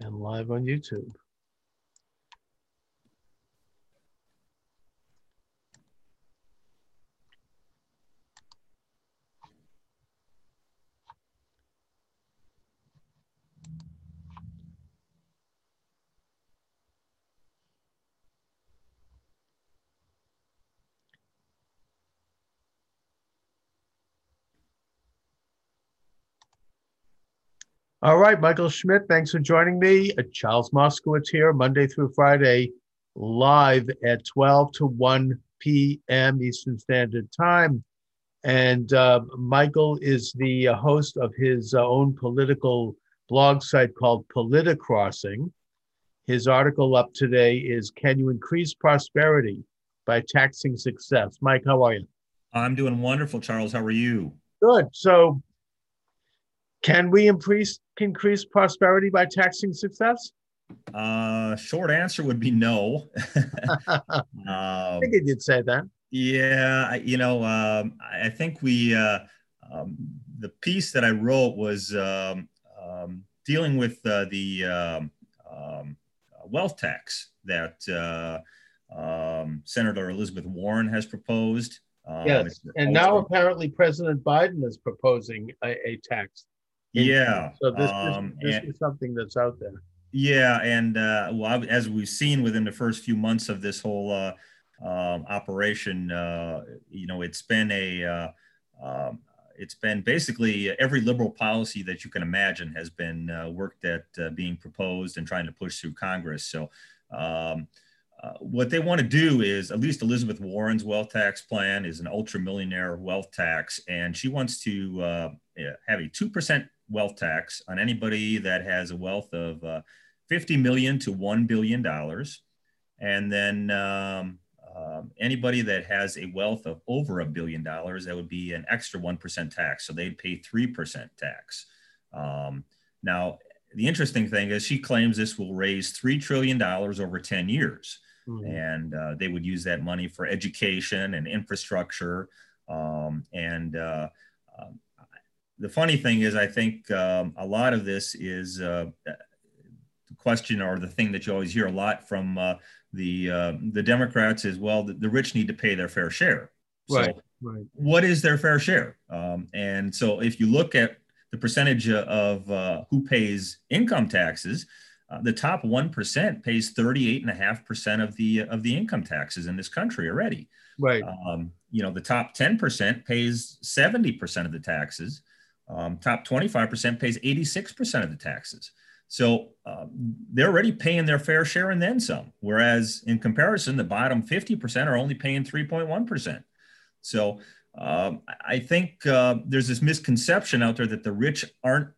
and live on YouTube. All right, Michael Schmidt, thanks for joining me. Uh, Charles Moscowitz here, Monday through Friday, live at 12 to 1 p.m. Eastern Standard Time. And uh, Michael is the uh, host of his uh, own political blog site called Politicrossing. His article up today is Can You Increase Prosperity by Taxing Success? Mike, how are you? I'm doing wonderful, Charles. How are you? Good. So, can we increase increase prosperity by taxing success? Uh, short answer would be no. um, I think you'd say that. Yeah, you know, um, I think we uh, um, the piece that I wrote was um, um dealing with uh, the um, um, wealth tax that uh, Senator Elizabeth Warren has proposed. yes, and now apparently President Biden is proposing a, a tax yeah. So this, um, this, this and, is something that's out there. Yeah, and uh, well, as we've seen within the first few months of this whole uh, um, operation, uh, you know, it's been a uh, um, it's been basically every liberal policy that you can imagine has been uh, worked at uh, being proposed and trying to push through Congress. So. Um, uh, what they want to do is, at least Elizabeth Warren's wealth tax plan is an ultra millionaire wealth tax, and she wants to uh, have a 2% wealth tax on anybody that has a wealth of uh, 50 million to $1 billion. And then um, um, anybody that has a wealth of over a billion dollars, that would be an extra 1% tax. So they'd pay 3% tax. Um, now, the interesting thing is she claims this will raise $3 trillion over 10 years. Mm-hmm. And uh, they would use that money for education and infrastructure. Um, and uh, um, the funny thing is, I think um, a lot of this is uh, the question or the thing that you always hear a lot from uh, the uh, the Democrats is, well, the, the, rich need to pay their fair share. Right. So right. what is their fair share? Um, and so if you look at the percentage of uh, who pays income taxes, uh, the top 1% pays 38.5% of the of the income taxes in this country already. Right. Um, you know, the top 10% pays 70% of the taxes. Um, top 25% pays 86% of the taxes. So um, they're already paying their fair share and then some. Whereas in comparison, the bottom 50% are only paying 3.1%. So um, I think uh, there's this misconception out there that the rich aren't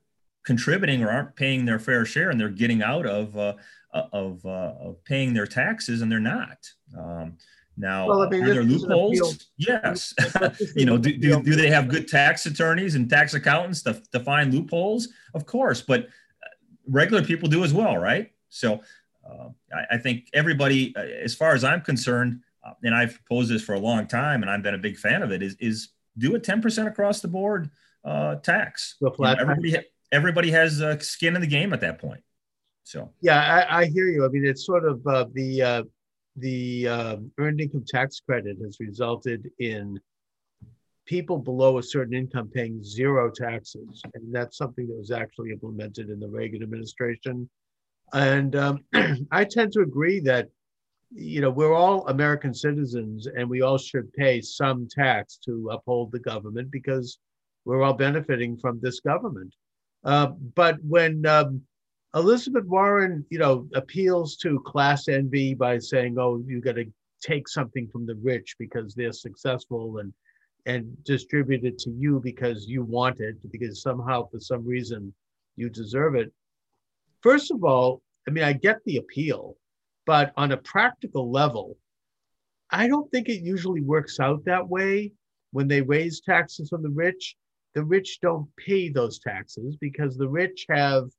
contributing or aren't paying their fair share and they're getting out of, uh, of, uh, of paying their taxes and they're not. Um, now, well, I mean, are there loopholes? Yes. you know, do, do, do they have good tax attorneys and tax accountants to, to find loopholes? Of course, but uh, regular people do as well, right? So uh, I, I, think everybody, uh, as far as I'm concerned, uh, and I've proposed this for a long time, and I've been a big fan of it, is, is do a 10% across the board uh, tax. You know, everybody, ha- everybody has uh, skin in the game at that point. So yeah, I, I hear you. I mean, it's sort of the the uh, earned income tax credit has resulted in people below a certain income paying zero taxes. And that's something that was actually implemented in the Reagan administration. And um, I tend to agree that, you know, we're all American citizens and we all should pay some tax to uphold the government because we're all benefiting from this government. Uh, but when um, Elizabeth Warren, you know, appeals to class envy by saying, "Oh, you got to take something from the rich because they're successful and and distribute it to you because you want it because somehow for some reason you deserve it." First of all, I mean, I get the appeal, but on a practical level, I don't think it usually works out that way when they raise taxes on the rich. The rich don't pay those taxes because the rich have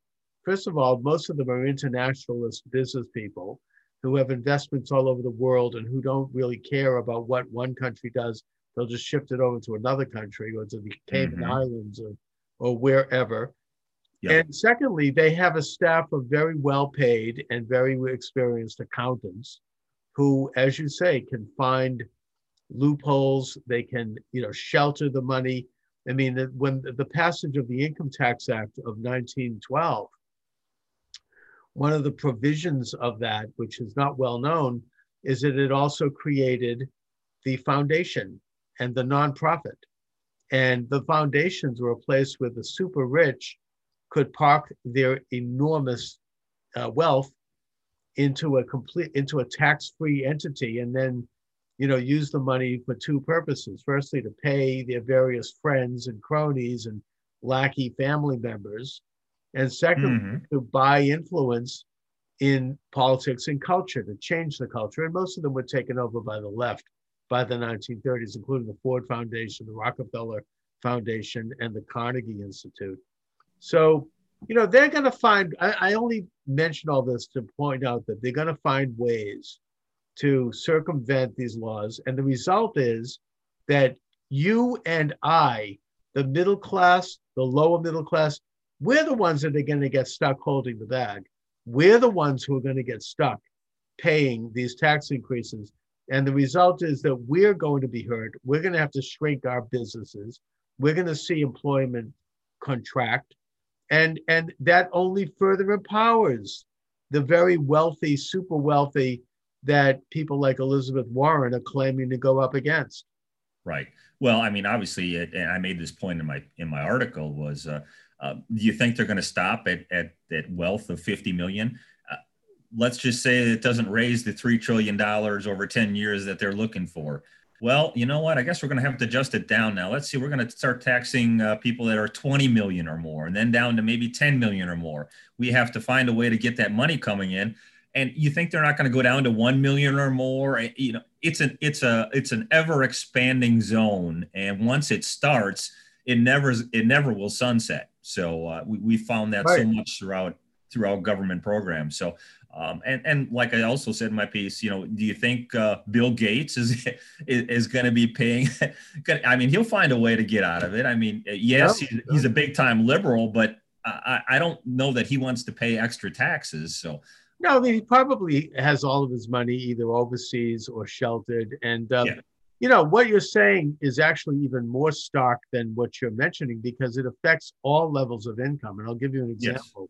First of all, most of them are internationalist business people who have investments all over the world and who don't really care about what one country does. They'll just shift it over to another country or to the Cayman mm-hmm. Islands or, or wherever. Yep. And secondly, they have a staff of very well paid and very experienced accountants who, as you say, can find loopholes. They can, you know, shelter the money. I mean, when the passage of the Income Tax Act of 1912, one of the provisions of that, which is not well known, is that it also created the foundation and the nonprofit. And the foundations were a place where the super rich could park their enormous uh, wealth into a complete into a tax-free entity and then you know use the money for two purposes firstly to pay their various friends and cronies and lackey family members and secondly Mhm. to buy influence in politics and culture to change the culture and most of them were taken over by the left by the 1930s including the ford foundation the rockefeller foundation and the carnegie institute so, you know, they're going to find, I, I only mention all this to point out that they're going to find ways to circumvent these laws. And the result is that you and I, the middle class, the lower middle class, we're the ones that are going to get stuck holding the bag. We're the ones who are going to get stuck paying these tax increases. And the result is that we're going to be hurt. We're going to have to shrink our businesses. We're going to see employment contract and and that only further empowers the very wealthy super wealthy that people like elizabeth warren are claiming to go up against Right. Well, I mean, obviously, it, and I made this point in my in my article was, uh, uh, do you think they're going to stop at at that wealth of fifty million? Uh, let's just say it doesn't raise the three trillion dollars over ten years that they're looking for. Well, you know what? I guess we're going to have to adjust it down now. Let's see. We're going to start taxing uh, people that are 20 million or more, and then down to maybe 10 million or more. We have to find a way to get that money coming in. And you think they're not going to go down to 1 million or more? You know, it's an it's a it's an ever expanding zone, and once it starts, it never it never will sunset. So uh, we we found that so much throughout throughout government programs. So um, and and like I also said in my piece, you know, do you think uh, Bill Gates is is, is going to be paying? I mean, he'll find a way to get out of it. I mean, uh, yes, Yeah. he's, he's a big time liberal, but I, I I don't know that he wants to pay extra taxes. So no i mean he probably has all of his money either overseas or sheltered and um, Yeah. You know what you're saying is actually even more stark than what you're mentioning because it affects all levels of income and i'll give you an example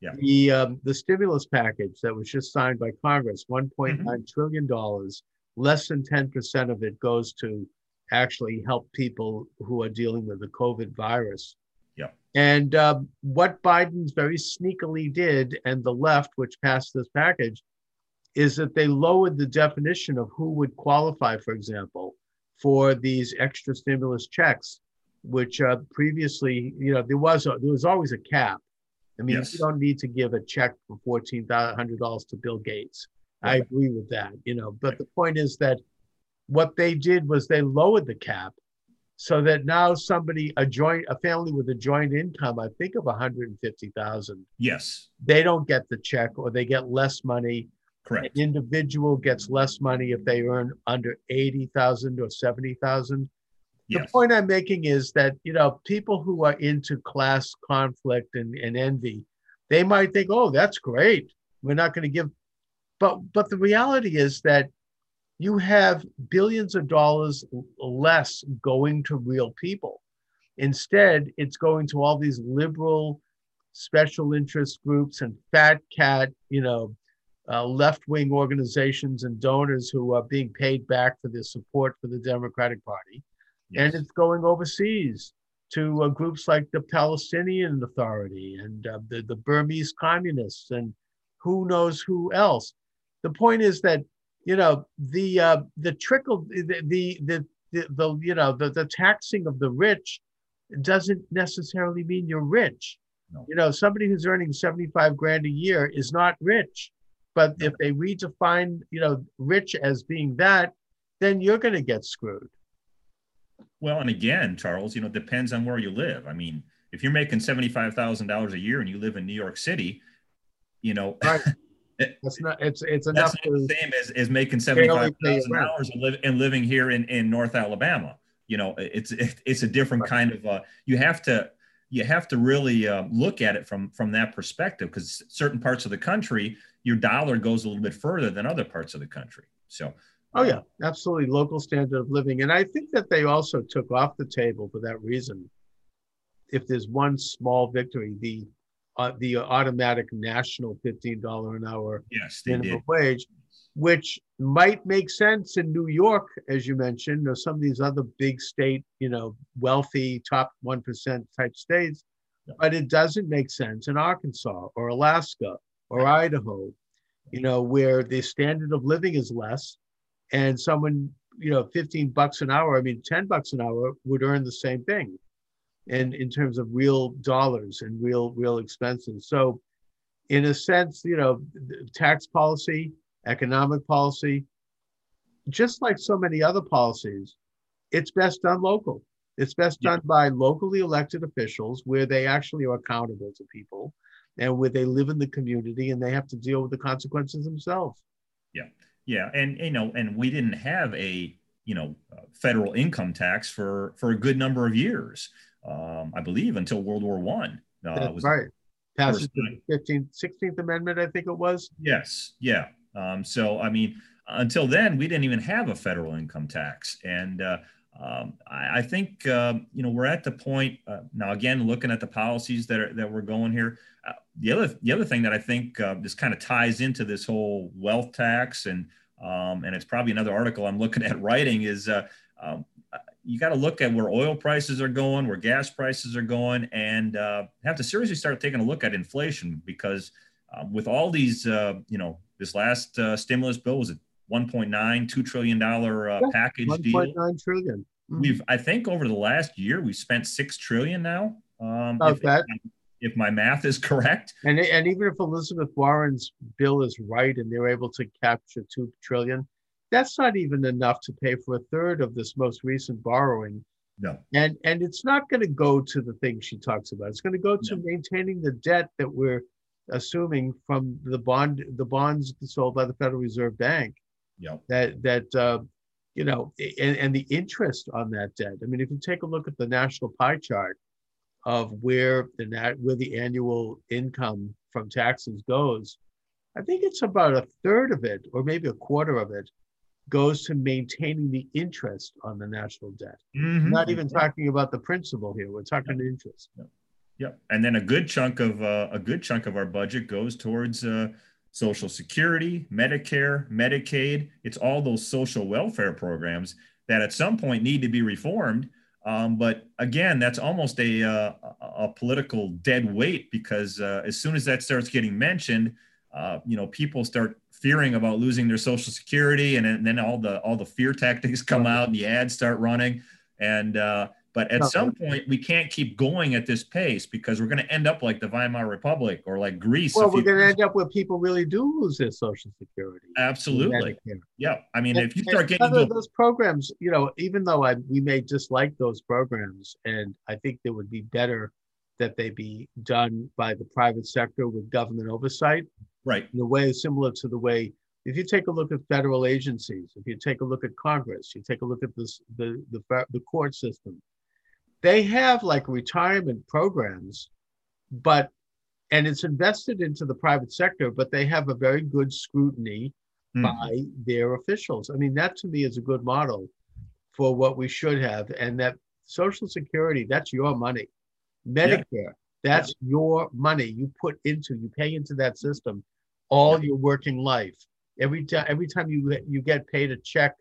Yes. Yeah. the um, the stimulus package that was just signed by congress Mm-hmm. 1.9 trillion dollars less than 10% of it goes to actually help people who are dealing with the covid virus Yep. and um, what Biden's very sneakily did, and the left, which passed this package, is that they lowered the definition of who would qualify, for example, for these extra stimulus checks, which uh, previously, you know, there was a, there was always a cap. I mean, Yes. you don't need to give a check for fourteen hundred dollars to Bill Gates. I agree with that, you know. But the point is that what they did was they lowered the cap so that now somebody a joint a family with a joint income i think of 150000 yes, they don't get the check or they get less money correct. an individual gets less money if they earn under 80000 or 70000 the point i'm making is that you know people who are into class conflict and, and envy they might think oh that's great. We're not going to give but but the reality is that you have billions of dollars less going to real people. Instead it's going to all these liberal special interest groups and fat cat you know uh, left-wing organizations and donors who are being paid back for their support for the democratic party and it's going overseas to uh, groups like the Palestinian Authority and uh, the, the Burmese communists and who knows who else. The point is that you know the uh, the trickle the the the, the, the you know the, the taxing of the rich doesn't necessarily mean you're rich. No. You know, somebody who's earning 75 grand a year is not rich. But if they redefine, you know, rich as being that, then you're going to get screwed. Well, and again, Charles, you know, it depends on where you live. I mean, if you're making seventy-five thousand dollars a year and you live in New York City, you know, Right. That's not. It's it's that's enough not to. the same as, as making seventy-five thousand dollars and, live, and living here in, in North Alabama. You know, it's it's a different Right. kind of. Uh, you have to you have to really uh, look at it from from that perspective because certain parts of the country your dollar goes a little bit further than other parts of the country. So oh yeah. Absolutely. Local standard of living. And i think that they also took off the table for that reason. If there's one small victory the uh, the automatic national $15 an hour yes minimum did. wage which might make sense in New York, as you mentioned, or some of these other big state, you know, wealthy top 1% type states, Yeah. but it doesn't make sense in Arkansas or Alaska or Idaho, you know, where the standard of living is less and someone, you know, 15 bucks an hour, I mean, 10 bucks an hour would earn the same thing. And in terms of real dollars and real, real expenses. So in a sense, you know, tax policy, economic policy, just like so many other policies, it's best done local. It's best Yeah. done by locally elected officials where they actually are accountable to people and where they live in the community and they have to deal with the consequences themselves. Yeah, Yeah. and you know, and we didn't have a you know uh, federal income tax for for a good number of years. Um, I believe until World War One. Uh, That's was right. Passage of the 15th, 16th Amendment, I think it was. Yes, yeah. Um, so I mean, until then, we didn't even have a federal income tax, and uh, um, I, I think um, you know we're at the point uh, now. Again, looking at the policies that are that we're going here. Uh, the other the other thing that I think uh, this kind of ties into this whole wealth tax, and um, and it's probably another article I'm looking at writing is. Uh, um, you got to look at where oil prices are going, where gas prices are going, and uh, have to seriously start taking a look at inflation because with all these, uh, you know, this last uh, stimulus bill was a 1.9, $2 trillion uh, Yeah, package deal. 1.9 trillion. Mhm. We've, I think over the last year, we've spent 6 trillion now. Um, About if, that. if my math is correct. And, and even if Elizabeth Warren's bill is right and they're able to capture 2 trillion, that's not even enough to pay for a third of this most recent borrowing. No. And and it's not going to go to the things she talks about. It's going to go to No. maintaining the debt that we're assuming from the bond the bonds sold by the Federal Reserve Bank Yep. that that uh, you know and, and the interest on that debt. I mean, if you take a look at the national pie chart of where the nat where the annual income from taxes goes, I think it's about a third of it, or maybe a quarter of it, goes to maintaining the interest on the national debt. Mhm. Not even talking about the principal here. We're talking interest. Yep. And then a good chunk of uh, a good chunk of our budget goes towards uh, Social Security, Medicare, Medicaid. It's all those social welfare programs that at some point need to be reformed. Um, but again, that's almost a, uh, a political dead weight because uh, as soon as that starts getting mentioned, uh, you know, people start fearing about losing their Social Security, and, then- and then all the all the fear tactics come out, and the ads start running. And uh, but at No. some point, we can't keep going at this pace because we're going to end up like the Weimar Republic or like Greece. Well, we're going to end up where people really do lose their social security. Absolutely. Yeah. I mean, And- if you start getting into those programs, you know, even though I we may dislike those programs, and I think it would be better that they be done by the private sector with government oversight right, in a way similar to the way if you take a look at federal agencies, if you take a look at Congress, you take a look at this the the, the court system, they have like retirement programs, but and it's invested into the private sector, but they have a very good scrutiny Mhm. by their officials. I mean, that to me is a good model for what we should have. And that Social Security, that's your money. Medicare, that's your money you put into, you pay into that system all your working life. Every time, every time you you get paid a check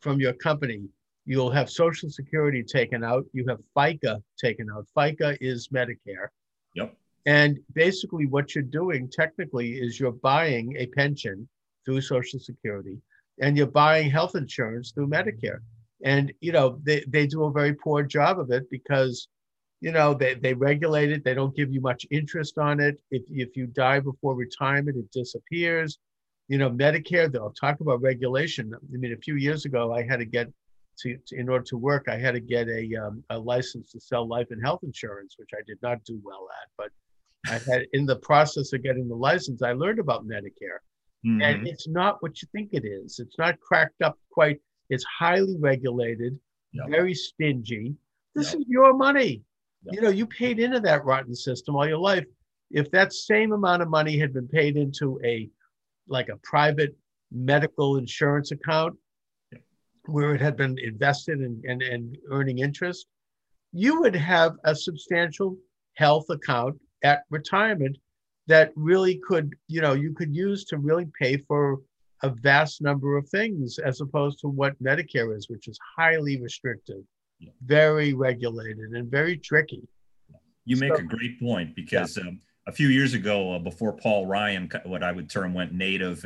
from your company, you'll have Social Security taken out. You have FICA taken out. FICA is Medicare. Yep. And basically, what you're doing technically is you're buying a pension through Social Security and you're buying health insurance through Medicare. And, you know, they, they do a very poor job of it because, you know, they, they regulate it. They don't give you much interest on it. If, if you die before retirement, it disappears. You know, Medicare, they'll talk about regulation. I mean, a few years ago, I had to get to, to in order to work, I had to get a, um, a license to sell life and health insurance, which I did not do well at. But I had in the process of getting the license, I learned about Medicare. Mhm. And it's not what you think it is. It's not cracked up quite. It's highly regulated, very stingy. This is your money. You know, you paid into that rotten system all your life. If that same amount of money had been paid into a like a private medical insurance account. Where it had been invested and, and, and earning interest, you would have a substantial health account at retirement that really could, you know, you could use to really pay for a vast number of things as opposed to what Medicare is, which is highly restrictive, Yeah. very regulated, and very tricky. You make So- a great point because um, a few years ago, uh, before Paul Ryan, what I would term went native,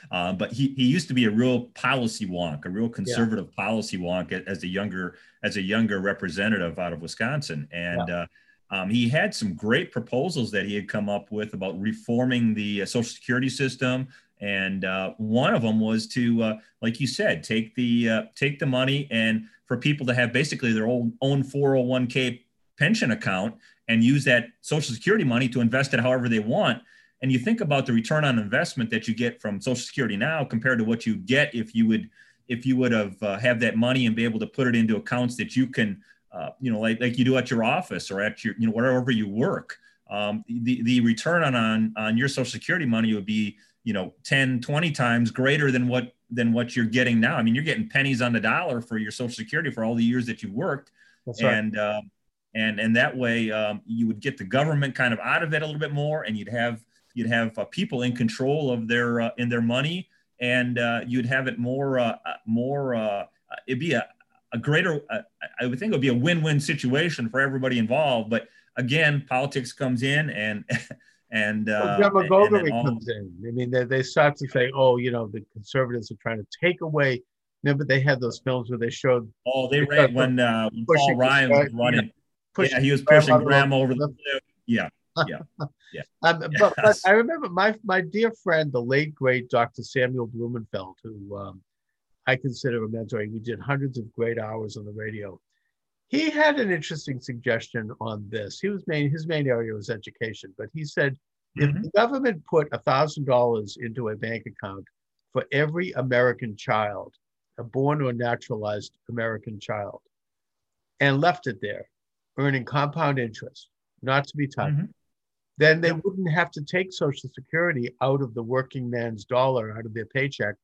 uh, but he, he used to be a real policy wonk, a real conservative policy wonk as a younger as a younger representative out of Wisconsin, and uh, um, he had some great proposals that he had come up with about reforming the uh, Social Security system. And uh, one of them was to, uh, like you said, take the uh, take the money and for people to have basically their own own 401k pension account and use that social security money to invest it however they want. And you think about the return on investment that you get from social security now compared to what you get if you would if you would have uh, have that money and be able to put it into accounts that you can uh, you know like, like you do at your office or at your you know wherever you work. Um, the, the return on, on on your social security money would be you know 10 20 times greater than what than what you're getting now. I mean you're getting pennies on the dollar for your social security for all the years that you worked. That's right. and uh, and and that way um, you would get the government kind of out of it a little bit more, and you'd have you'd have uh, people in control of their uh, in their money, and uh, you'd have it more uh, more. Uh, it'd be a a greater. Uh, I would think it would be a win-win situation for everybody involved. But again, politics comes in, and and uh, and demagoguery comes in. I mean, they, they start to say, oh, you know, the conservatives are trying to take away. Remember, they had those films where they showed Oh, they ran when uh, when Paul Ryan was running. Pushing Yeah, he was pushing Graham over the the- cliff. Yeah, Um, but, but I remember my my dear friend, the late great Dr. Samuel Blumenfeld, who um, I consider a mentor. We did hundreds of great hours on the radio. He had an interesting suggestion on this. He was main his main area was education, but he said if Mhm. the government put a thousand dollars into a bank account for every American child, a born or naturalized American child, and left it there, earning compound interest, not to be touched Mhm. then they wouldn't have to take Social Security out of the working man's dollar, out of their paycheck.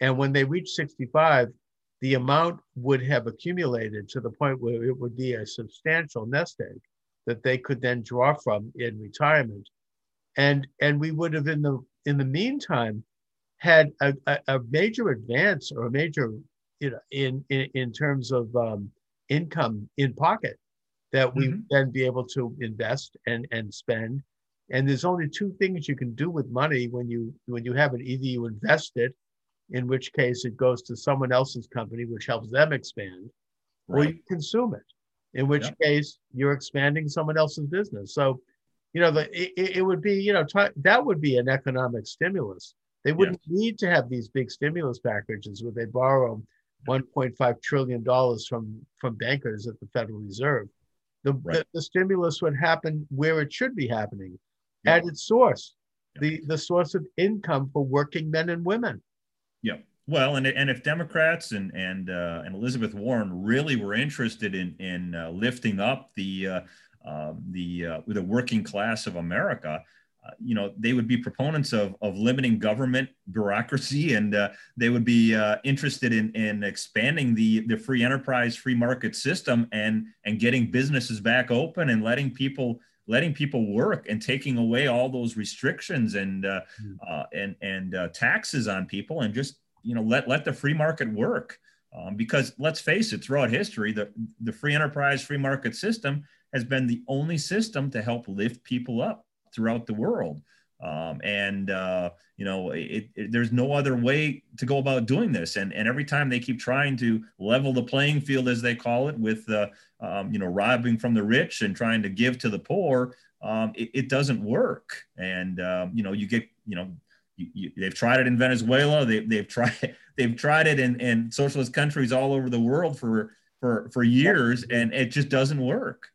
And when they reach 65, the amount would have accumulated to the point where it would be a substantial nest egg that they could then draw from in retirement. And and we would have in the in the meantime had a, a, a major advance or a major you know in in, in terms of um, income in pocket that we Mhm. then be able to invest and and spend. And there's only two things you can do with money when you when you have it. Either you invest it in which case it goes to someone else's company which helps them expand or you consume it in which Yeah. case you're expanding someone else's business. So you know the it, it- it would be you know t- that would be an economic stimulus. They wouldn't need to have these big stimulus packages where they borrow 1.5 trillion dollars from from bankers at the federal reserve the, Right. the, the stimulus would happen where it should be happening Yeah. at its source Yeah. the the source of income for working men and women Yeah. Well, and and if Democrats and and uh, and Elizabeth Warren really were interested in in uh, lifting up the uh, um, the uh, the working class of America, you know, they would be proponents of of limiting government bureaucracy, and uh, they would be uh, interested in in expanding the the free enterprise, free market system, and and getting businesses back open and letting people letting people work and taking away all those restrictions and uh, Mm. uh, and and uh, taxes on people and just you know let let the free market work um, because let's face it throughout history the the free enterprise free market system has been the only system to help lift people up throughout the world. Um, and uh, you know it, it, there's no other way to go about doing this. And and every time they keep trying to level the playing field as they call it with uh, um, you know robbing from the rich and trying to give to the poor um, it, it doesn't work. And um, you know you get you know you, you, they've tried it in Venezuela. They, they've tried they've tried it in, in socialist countries all over the world for for for years, and it just doesn't work.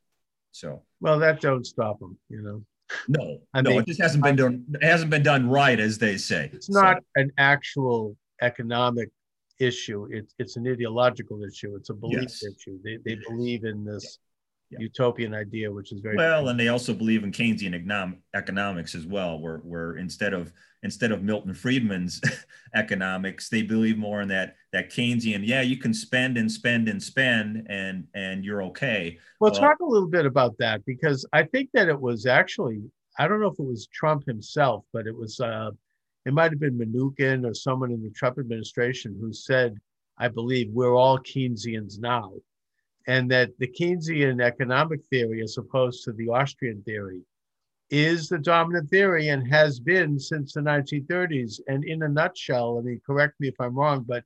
So. Well that don't stop them you know no, I no, mean, it just hasn't been done. It hasn't been done right, as they say. it's not an actual economic issue it's it's an ideological issue it's a belief Yes. issue they, they believe in this Yeah. utopian idea, which is very Well, and they also believe in Keynesian econom- economics as well, where where instead of instead of Milton Friedman's economics, they believe more in that that Keynesian. Yeah, you can spend and spend and spend, and and you're okay. Well, Well- talk a little bit about that because I think that it was actually, I don't know if it was Trump himself, but it was, uh, it might have been Mnuchin or someone in the Trump administration who said, I believe we're all Keynesians now. And that the Keynesian economic theory, as opposed to the Austrian theory, is the dominant theory and has been since the 1930s. And in a nutshell, I mean, correct me if I'm wrong, but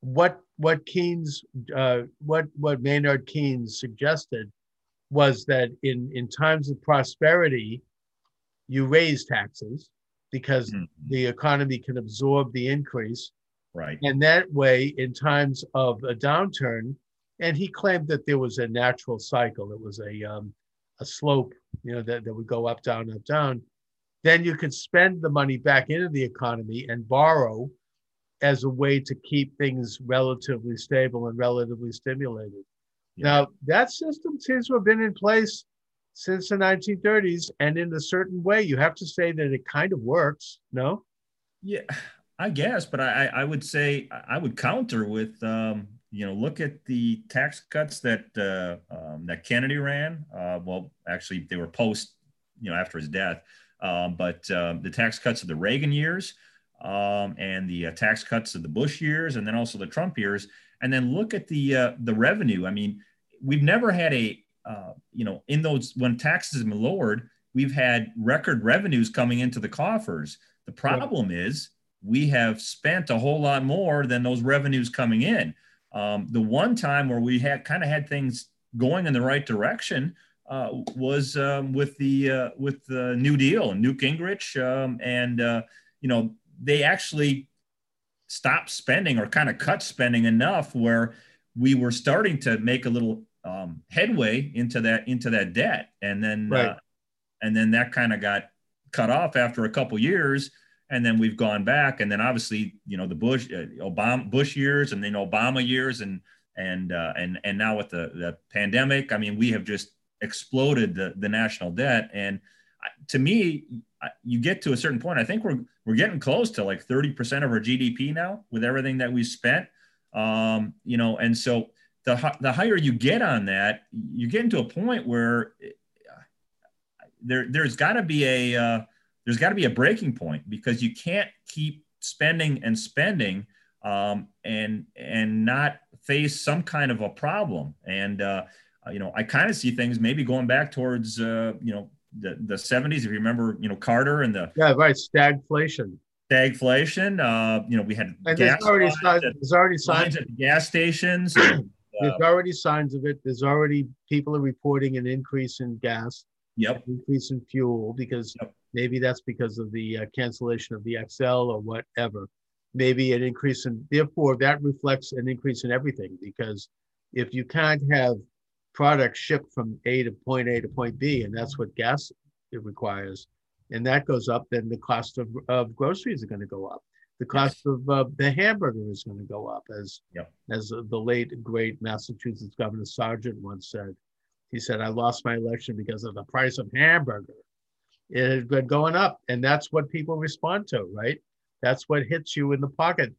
what what Keynes, uh, what what Maynard Keynes suggested was that in in times of prosperity, you raise taxes because Mhm. the economy can absorb the increase, Right. and that way, in times of a downturn, and he claimed that there was a natural cycle. It was a um, a slope, you know, that, that would go up, down, up, down. Then you could spend the money back into the economy and borrow as a way to keep things relatively stable and relatively stimulated. Yeah. Now, that system seems to have been in place since the 1930s, and in a certain way, you have to say that it kind of works. No, Yeah, I guess, but I, I would say I would counter with, um, you know, look at the tax cuts that uh, um, that Kennedy ran. Uh, well, actually, they were post, you know, after his death. Um, but um, the tax cuts of the Reagan years um, and the uh, tax cuts of the Bush years, and then also the Trump years, and then look at the uh, the revenue. I mean, we've never had a, uh, you know, in those when taxes have been lowered, we've had record revenues coming into the coffers. The problem is we have spent a whole lot more than those revenues coming in. Um, the one time where we had kind of had things going in the right direction uh, was um, with the uh, with the New Deal and Newt Gingrich, um, and uh, you know they actually stopped spending or kind of cut spending enough where we were starting to make a little um, headway into that into that debt, and then Right. uh, and then that kind of got cut off after a couple years and then we've gone back. And then obviously you know the bush uh, obama bush years and then obama years and and uh, and and now with the the pandemic i mean we have just exploded the the national debt. And to me you get to a certain point i think we're we're getting close to like 30% of our gdp now with everything that we spent. Um you know and so the the higher you get on that you get into a point where there there's got to be a uh, there's got to be a breaking point because you can't keep spending and spending um, and and not face some kind of a problem. And uh, you know, I kind of see things maybe going back towards uh, you know the the 70s. If you remember, you know, Carter and the yeah, right, stagflation. stagflation. Uh, you know, we had And gas there's already signs, at, there's already signs, at the gas stations. and, there's uh, already signs of it. There's already people are reporting an increase in gas, yep. increase in fuel because Yep. Maybe that's because of the uh, cancellation of the XL or whatever. Maybe an increase in, therefore, that reflects an increase in everything because if you can't have products shipped from A to point A to point B, and that's what gas it requires, and that goes up, then the cost of, of groceries are going to go up. The cost of uh, the hamburger is going to go up, as Yep. as the late great Massachusetts Governor Sargent once said. He said, "I lost my election because of the price of hamburger." It has been going up, and that's what people respond to, right? That's what hits you in the pocket.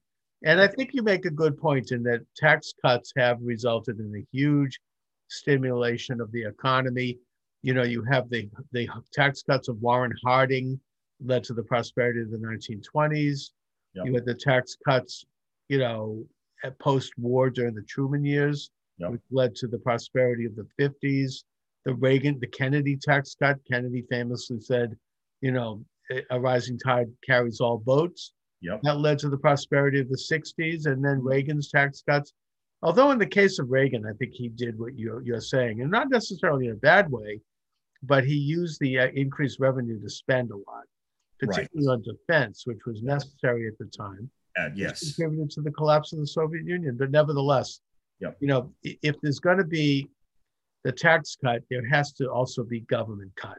And I think you make a good point in that tax cuts have resulted in a huge stimulation of the economy. You know, you have the the tax cuts of Warren Harding led to the prosperity of the 1920s. Yep. You had the tax cuts, you know, at post-war during the Truman years, Yep. which led to the prosperity of the 50s. The Reagan, the Kennedy tax cut. Kennedy famously said, you know, a rising tide carries all boats. Yep. That led to the prosperity of the 60s and then Reagan's tax cuts. Although, in the case of Reagan, I think he did what you're, you're saying, and not necessarily in a bad way, but he used the uh, increased revenue to spend a lot, particularly on defense, which was necessary at the time. Uh, yes. Contributed to the collapse of the Soviet Union. But nevertheless, Yep. you know, if there's going to be the tax cut, there has to also be government cut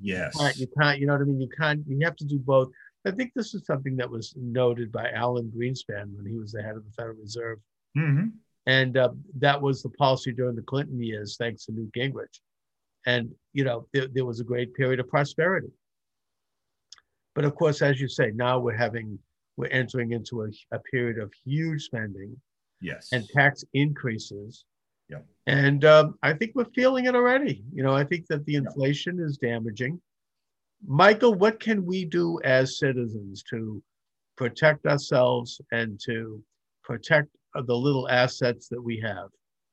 Yes. can't, you can't, you know what I mean? You can't, you have to do both. I think this is something that was noted by Alan Greenspan when he was the head of the Federal Reserve. hmm And uh, that was the policy during the Clinton years, thanks to Newt Gingrich. And, you know, there, there was a great period of prosperity. But of course, as you say, now we're having, we're entering into a, a period of huge spending Yes. and tax increases. Yep. And um, I think we're feeling it already. You know, I think that the inflation is damaging. Michael, what can we do as citizens to protect ourselves and to protect the little assets that we have?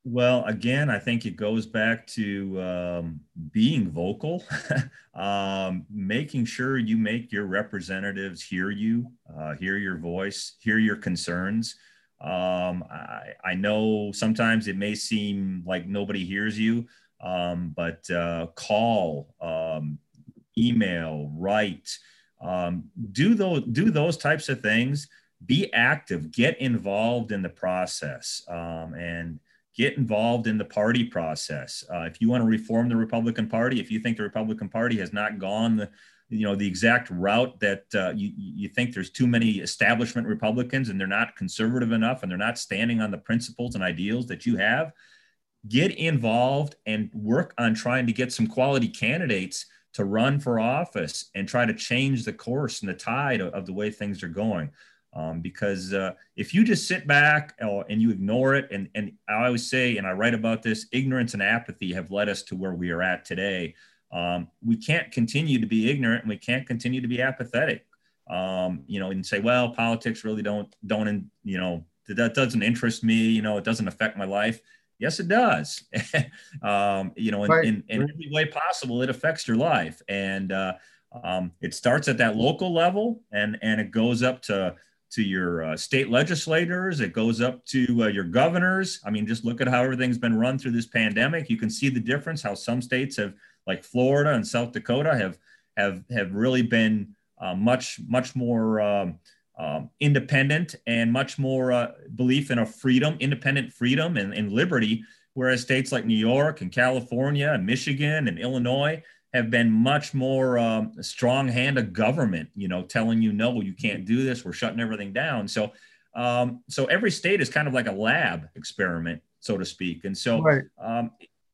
Well, again, I think it goes back to um, being vocal, um, making sure you make your representatives hear you, uh, hear your voice, hear your concerns. Um, I, I, know sometimes it may seem like nobody hears you, um, but uh, call, um, email, write, um, do those do those types of things. Be active, get involved in the process, um, and get involved in the party process. Uh, if you want to reform the Republican Party, if you think the Republican Party has not gone the you know the exact route that uh, you you think there's too many establishment Republicans and they're not conservative enough and they're not standing on the principles and ideals that you have, get involved and work on trying to get some quality candidates to run for office and try to change the course and the tide of, of the way things are going. Um, because uh, if you just sit back uh, and you ignore it, and, and I always say, and I write about this, ignorance and apathy have led us to where we are at today. Um, we can't continue to be ignorant and we can't continue to be apathetic. Um, you know, and say, well, politics really don't don't you know that doesn't interest me. You know, it doesn't affect my life. Yes, it does. um, you know, in, right. in, in, every way possible, it affects your life, and uh, um, it starts at that local level, and and it goes up to to your uh, state legislators. It goes up to uh, your governors. I mean, just look at how everything's been run through this pandemic. You can see the difference. How some states have like Florida and South Dakota have have have really been uh, much much more um, um, independent and much more uh, belief in a freedom, independent freedom and, and liberty. Whereas states like New York and California and Michigan and Illinois have been much more um, strong hand of government, you know, telling you no, you can't do this. We're shutting everything down. So, um, so every state is kind of like a lab experiment, so to speak. And so, right. um,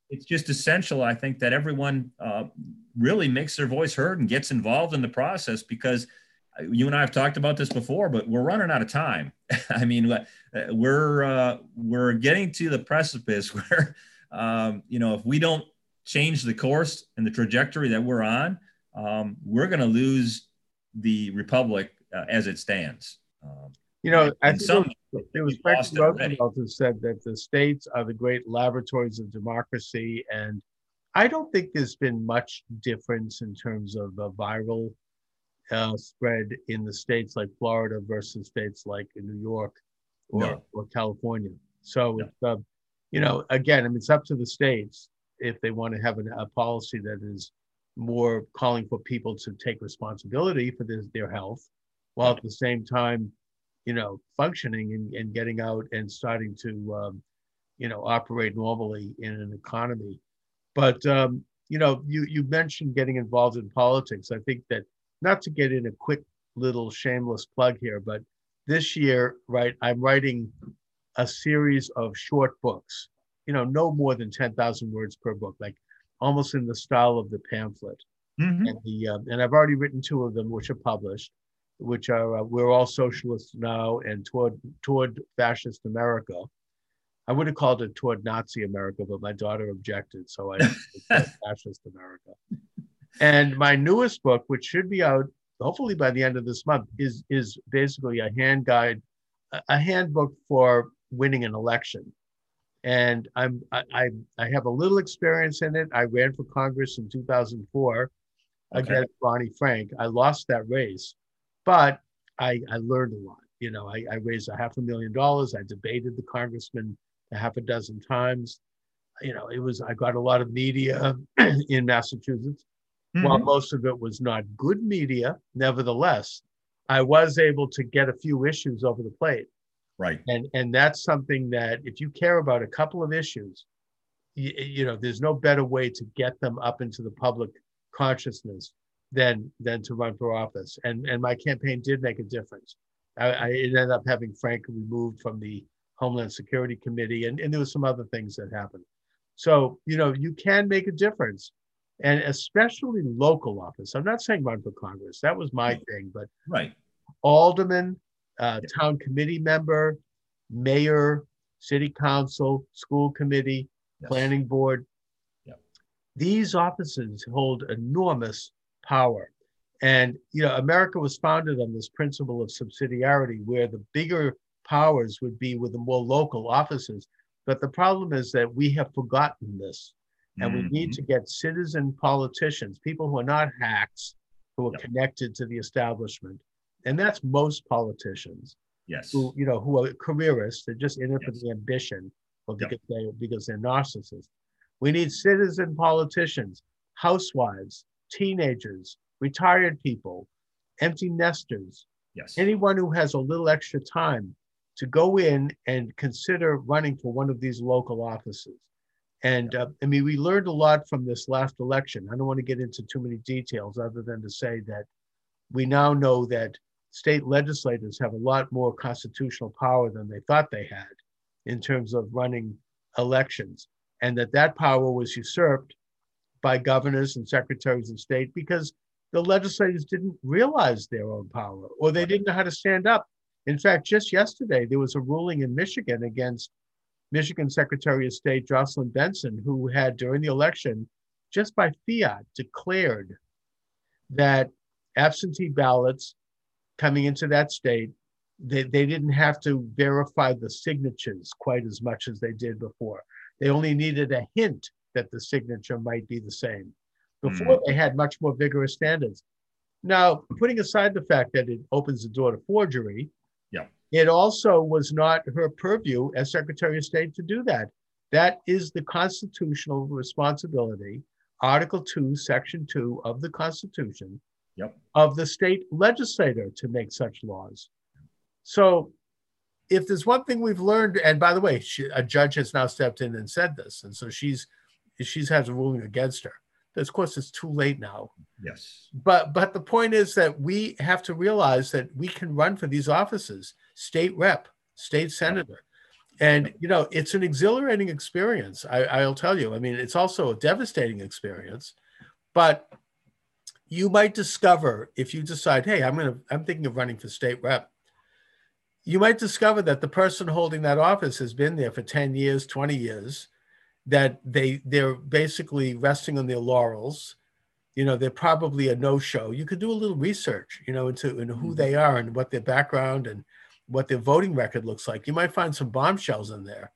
it's just essential, I think, that everyone uh, really makes their voice heard and gets involved in the process because you and I have talked about this before, but we're running out of time. I mean, uh, we're uh, we're getting to the precipice where, um, you know, if we don't change the course and the trajectory that we're on, um, we're going to lose the republic uh, as it stands. Um, you know, I think some, it was, Franklin Roosevelt who said that the states are the great laboratories of democracy. And I don't think there's been much difference in terms of a viral uh, spread in the states like Florida versus states like New York or, no. or California. So it's, uh, you know, again, I mean, it's up to the states if they want to have an, a policy that is more calling for people to take responsibility for this, their health, while at the same time you know, functioning and, and getting out and starting to, um, you know, operate normally in an economy. But, um, you know, you, you mentioned getting involved in politics. I think that not to get in a quick little shameless plug here, but this year, right, I'm writing a series of short books, you know, no more than 10,000 words per book, like almost in the style of the pamphlet. Mm-hmm. And, the, uh, and I've already written two of them, which are published which are uh, we're all socialists now and toward toward fascist America. I would have called it toward Nazi America, but my daughter objected, so I fascist America. And my newest book, which should be out hopefully by the end of this month, is is basically a hand guide, a handbook for winning an election. And I'm I I have a little experience in it. I ran for Congress in 2004 okay. against Barney Frank. I lost that race, but I, I learned a lot. You know, I, I raised a half a million dollars. I debated the congressman a half a dozen times. You know, it was, I got a lot of media in Massachusetts. Mm-hmm. While most of it was not good media, nevertheless, I was able to get a few issues over the plate. Right. And and that's something that if you care about a couple of issues, you, you know, there's no better way to get them up into the public consciousness than than to run for office. And and my campaign did make a difference. I, I ended up having Frank removed from the Homeland Security Committee, and, and there was some other things that happened. So, you know, you can make a difference. And especially local office. I'm not saying run for Congress. That was my thing, but Right. alderman, uh, Yeah. town committee member, mayor, city council, school committee, Yes. planning board. Yep. These offices hold enormous power. And, you know, America was founded on this principle of subsidiarity where the bigger powers would be with the more local offices. But the problem is that we have forgotten this. And we need Mhm. to get citizen politicians, people who are not hacks, who are Yep. connected to the establishment. And that's most politicians Yes. who, you know, who are careerists. They're just in it for the ambition or Yep. because they because they're narcissists. We need citizen politicians, housewives, teenagers, retired people, empty nesters, Yes. anyone who has a little extra time to go in and consider running for one of these local offices. And uh, I mean, we learned a lot from this last election. I don't want to get into too many details other than to say that we now know that state legislators have a lot more constitutional power than they thought they had in terms of running elections, and that that power was usurped by governors and secretaries of state because the legislators didn't realize their own power or they didn't know how to stand up. In fact, just yesterday, there was a ruling in Michigan against Michigan Secretary of State Jocelyn Benson, who had during the election, just by fiat, declared that absentee ballots coming into that state, they, they didn't have to verify the signatures quite as much as they did before. They only needed a hint that the signature might be the same. Before, hmm. they had much more vigorous standards. Now, putting aside the fact that it opens the door to forgery, Yeah. it also was not her purview as Secretary of State to do that. That is the constitutional responsibility, Article 2, Section 2 of the Constitution Yep. of the state legislator to make such laws. So, if there's one thing we've learned, and by the way, she, a judge has now stepped in and said this, and so she's she's has a ruling against her. Of course, it's too late now. Yes. But but the point is that we have to realize that we can run for these offices, state rep, state senator. And you know, it's an exhilarating experience. I, I'll tell you. I mean, it's also a devastating experience, but you might discover if you decide, hey, I'm gonna, I'm thinking of running for state rep. You might discover that the person holding that office has been there for 10 years, 20 years, that they they're basically resting on their laurels. You know they're probably a no-show. You could do a little research you know into, into who mm-hmm. they are and what their background and what their voting record looks like. You might find some bombshells in there.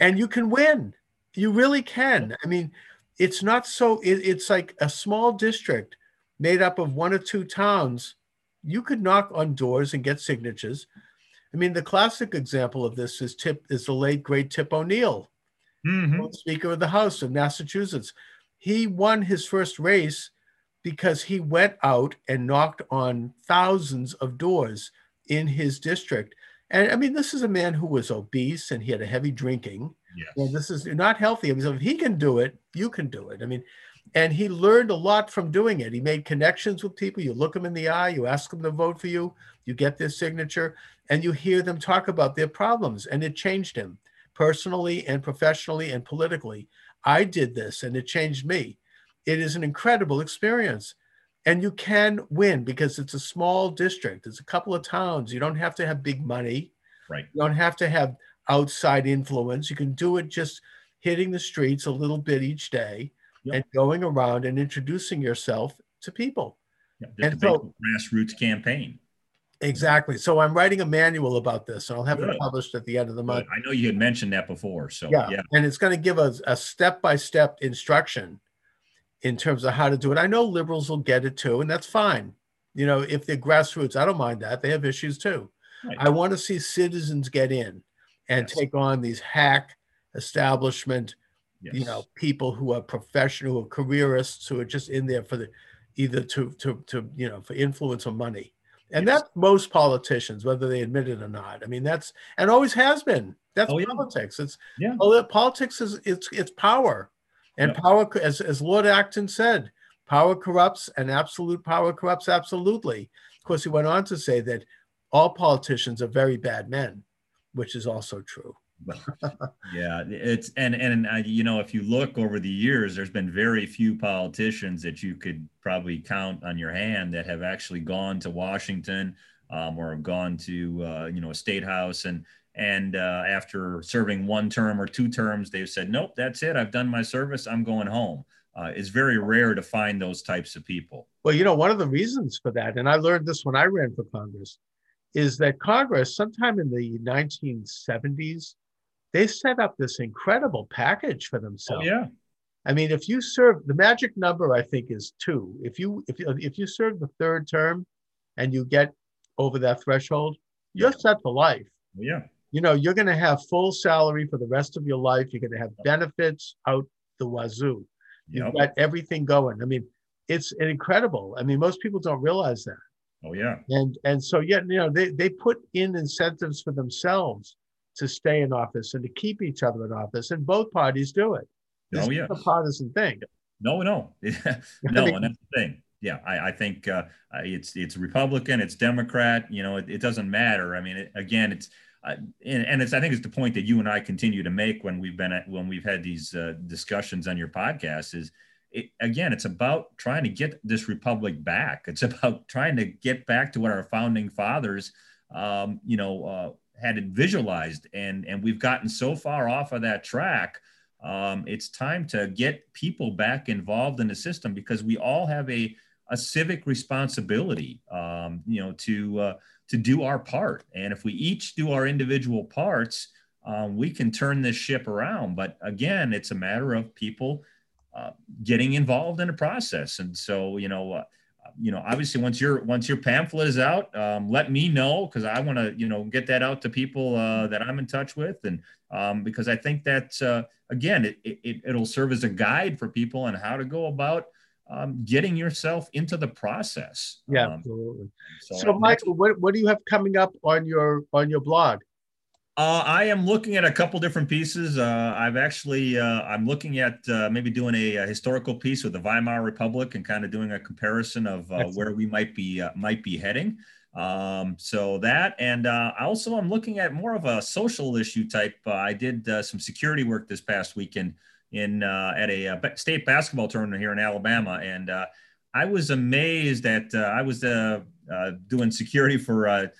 And you can win. You really can. I mean it's not so it, it's like a small district made up of one or two towns. You could knock on doors and get signatures. I mean the classic example of this is tip is the late great tip o'neill Mhm. Speaker of the House of Massachusetts. He won his first race because he went out and knocked on thousands of doors in his district. And I mean, this is a man who was obese and he had a heavy drinking. Yes. this is not healthy. I mean, so if he can do it, you can do it. I mean, and he learned a lot from doing it. He made connections with people. You look them in the eye, you ask them to vote for you, you get their signature, and you hear them talk about their problems. And it changed him personally and professionally and politically. I did this and it changed me. It is an incredible experience. And you can win because it's a small district. It's a couple of towns. You don't have to have big money. Right. You don't have to have outside influence. You can do it just hitting the streets a little bit each day Yep. and going around and introducing yourself to people. Yeah, Just And a so- grassroots campaign. Exactly. So I'm writing a manual about this and I'll have it published at the end of the month. But I know you had mentioned that before. So yeah. yeah. and it's going to give us a step-by-step instruction in terms of how to do it i know liberals will get it too and that's fine you know if they're grassroots i don't mind that they have issues too Right. i want to see citizens get in and Yes. take on these hack establishment Yes. you know people who are professional who are careerists who are just in there for the either to to to you know for influence or money and Yes. that's most politicians whether they admit it or not i mean that's and always has been that's Oh, yeah. politics it's Yeah. Oh, well politics is it's it's power and Yeah. power as, as lord acton said power corrupts and absolute power corrupts absolutely of course he went on to say that all politicians are very bad men which is also true. Yeah, it's and and uh, you know if you look over the years, there's been very few politicians that you could probably count on your hand that have actually gone to Washington um, or have gone to uh, you know a state house and and uh, after serving one term or two terms, they've said, nope, that's it. I've done my service. I'm going home. Uh, it's very rare to find those types of people. Well, you know, one of the reasons for that, and I learned this when I ran for Congress, is that Congress, sometime in the 1970s, they set up this incredible package for themselves. Oh, yeah. I mean, if you serve the magic number, I think is two. If you if you if you serve the third term, and you get over that threshold, you're set for life. Oh, yeah. You know, you're going to have full salary for the rest of your life. You're going to have benefits out the wazoo. You've yep. got everything going. I mean, it's incredible. I mean, most people don't realize that. Oh yeah. And and so yet, you know, they they put in incentives for themselves to stay in office and to keep each other in office, and both parties do it. This oh yeah. a partisan thing. No, no, no, and that's the thing. Yeah, I, I think uh, it's it's Republican, it's Democrat. You know, it, it doesn't matter. I mean, it, again, it's uh, and, and, it's I think it's the point that you and I continue to make when we've been at when we've had these uh, discussions on your podcast is it, again, it's about trying to get this republic back. It's about trying to get back to what our founding fathers, um, you know, uh, had it visualized, and and we've gotten so far off of that track. Um, it's time to get people back involved in the system because we all have a a civic responsibility, um, you know, to uh, to do our part. And if we each do our individual parts, um, we can turn this ship around. But again, it's a matter of people uh, getting involved in the process. And so, you know, uh, you know, obviously once your once your pamphlet is out, um, let me know because I want to, you know, get that out to people uh, that I'm in touch with, and um, because I think that uh, again, it, it it'll serve as a guide for people on how to go about um, getting yourself into the process. Yeah, um, absolutely. So, so Michael, what, what do you have coming up on your on your blog? Uh, I am looking at a couple different pieces. Uh, I've actually uh, I'm looking at uh, maybe doing a, a, historical piece with the Weimar Republic and kind of doing a comparison of uh, where we might be uh, might be heading. Um, so that and also I'm looking at more of a social issue type. I did some security work this past weekend in uh, at a, state basketball tournament here in Alabama, and uh, I was amazed that uh, I was doing security for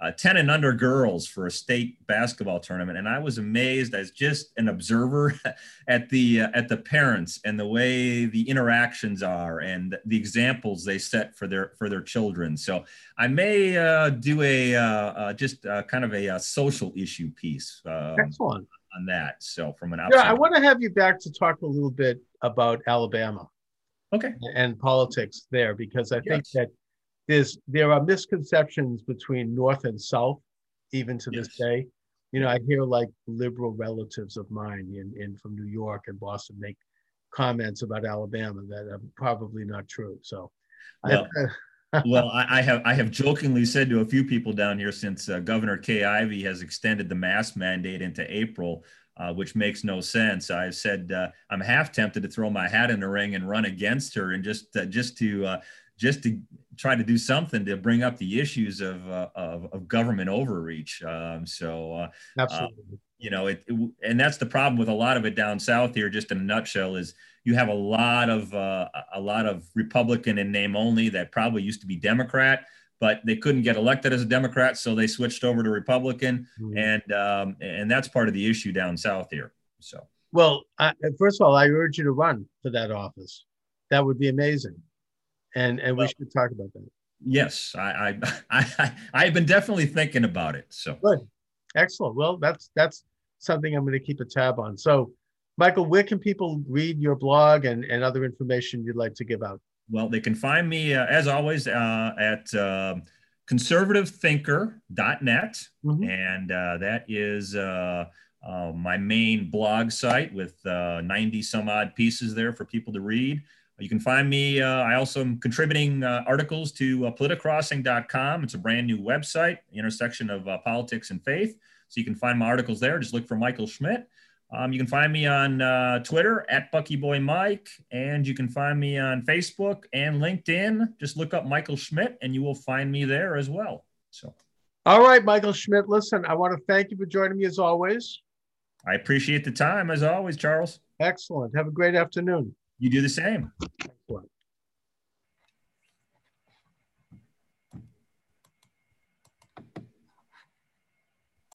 uh, 10 and under girls for a state basketball tournament, and I was amazed as just an observer at the at the parents and the way the interactions are and the examples they set for their for their children. So I may uh, do a just kind of a, social issue piece. Um, Excellent on that. So from an outside, yeah, I want to have you back to talk a little bit about Alabama. Okay. And politics there because I yes. think that there's there are misconceptions between North and South, even to yes. this day. You know, I hear like liberal relatives of mine in, in from New York and Boston make comments about Alabama that are probably not true. So well, I, well, I, have I have jokingly said to a few people down here since uh, Governor Kay Ivey has extended the mask mandate into April, uh, which makes no sense. I've said uh, I'm half tempted to throw my hat in the ring and run against her, and just uh, just to uh, just to try to do something to bring up the issues of uh, of, of, government overreach. Um, so absolutely, you know, it, it, and that's the problem with a lot of it down south here. Just in a nutshell, is you have a lot of uh, a lot of Republican in name only that probably used to be Democrat, but they couldn't get elected as a Democrat, so they switched over to Republican, mm-hmm. and um, and that's part of the issue down south here. So, well, I, first of all, I urge you to run for that office. That would be amazing, and and well, we should talk about that. Yes, I I I I've been definitely thinking about it. So good, excellent. Well, that's that's something I'm going to keep a tab on. So Michael, where can people read your blog and, and other information you'd like to give out? Well, they can find me, uh, as always, uh, at uh, conservativethinker.net. Mm-hmm. And uh, that is uh, uh, my main blog site with 90 some odd pieces there for people to read. You can find me. I also am contributing articles to uh, politicrossing.com. It's a brand new website, intersection of politics and faith. So you can find my articles there. Just look for Michael Schmidt. Um, you can find me on uh, Twitter at Bucky Boy Mike, and you can find me on Facebook and LinkedIn. Just look up Michael Schmidt, and you will find me there as well. So, All right, Michael Schmidt, listen, I want to thank you for joining me as always. I appreciate the time as always, Charles. Excellent. Have a great afternoon. You do the same. Excellent.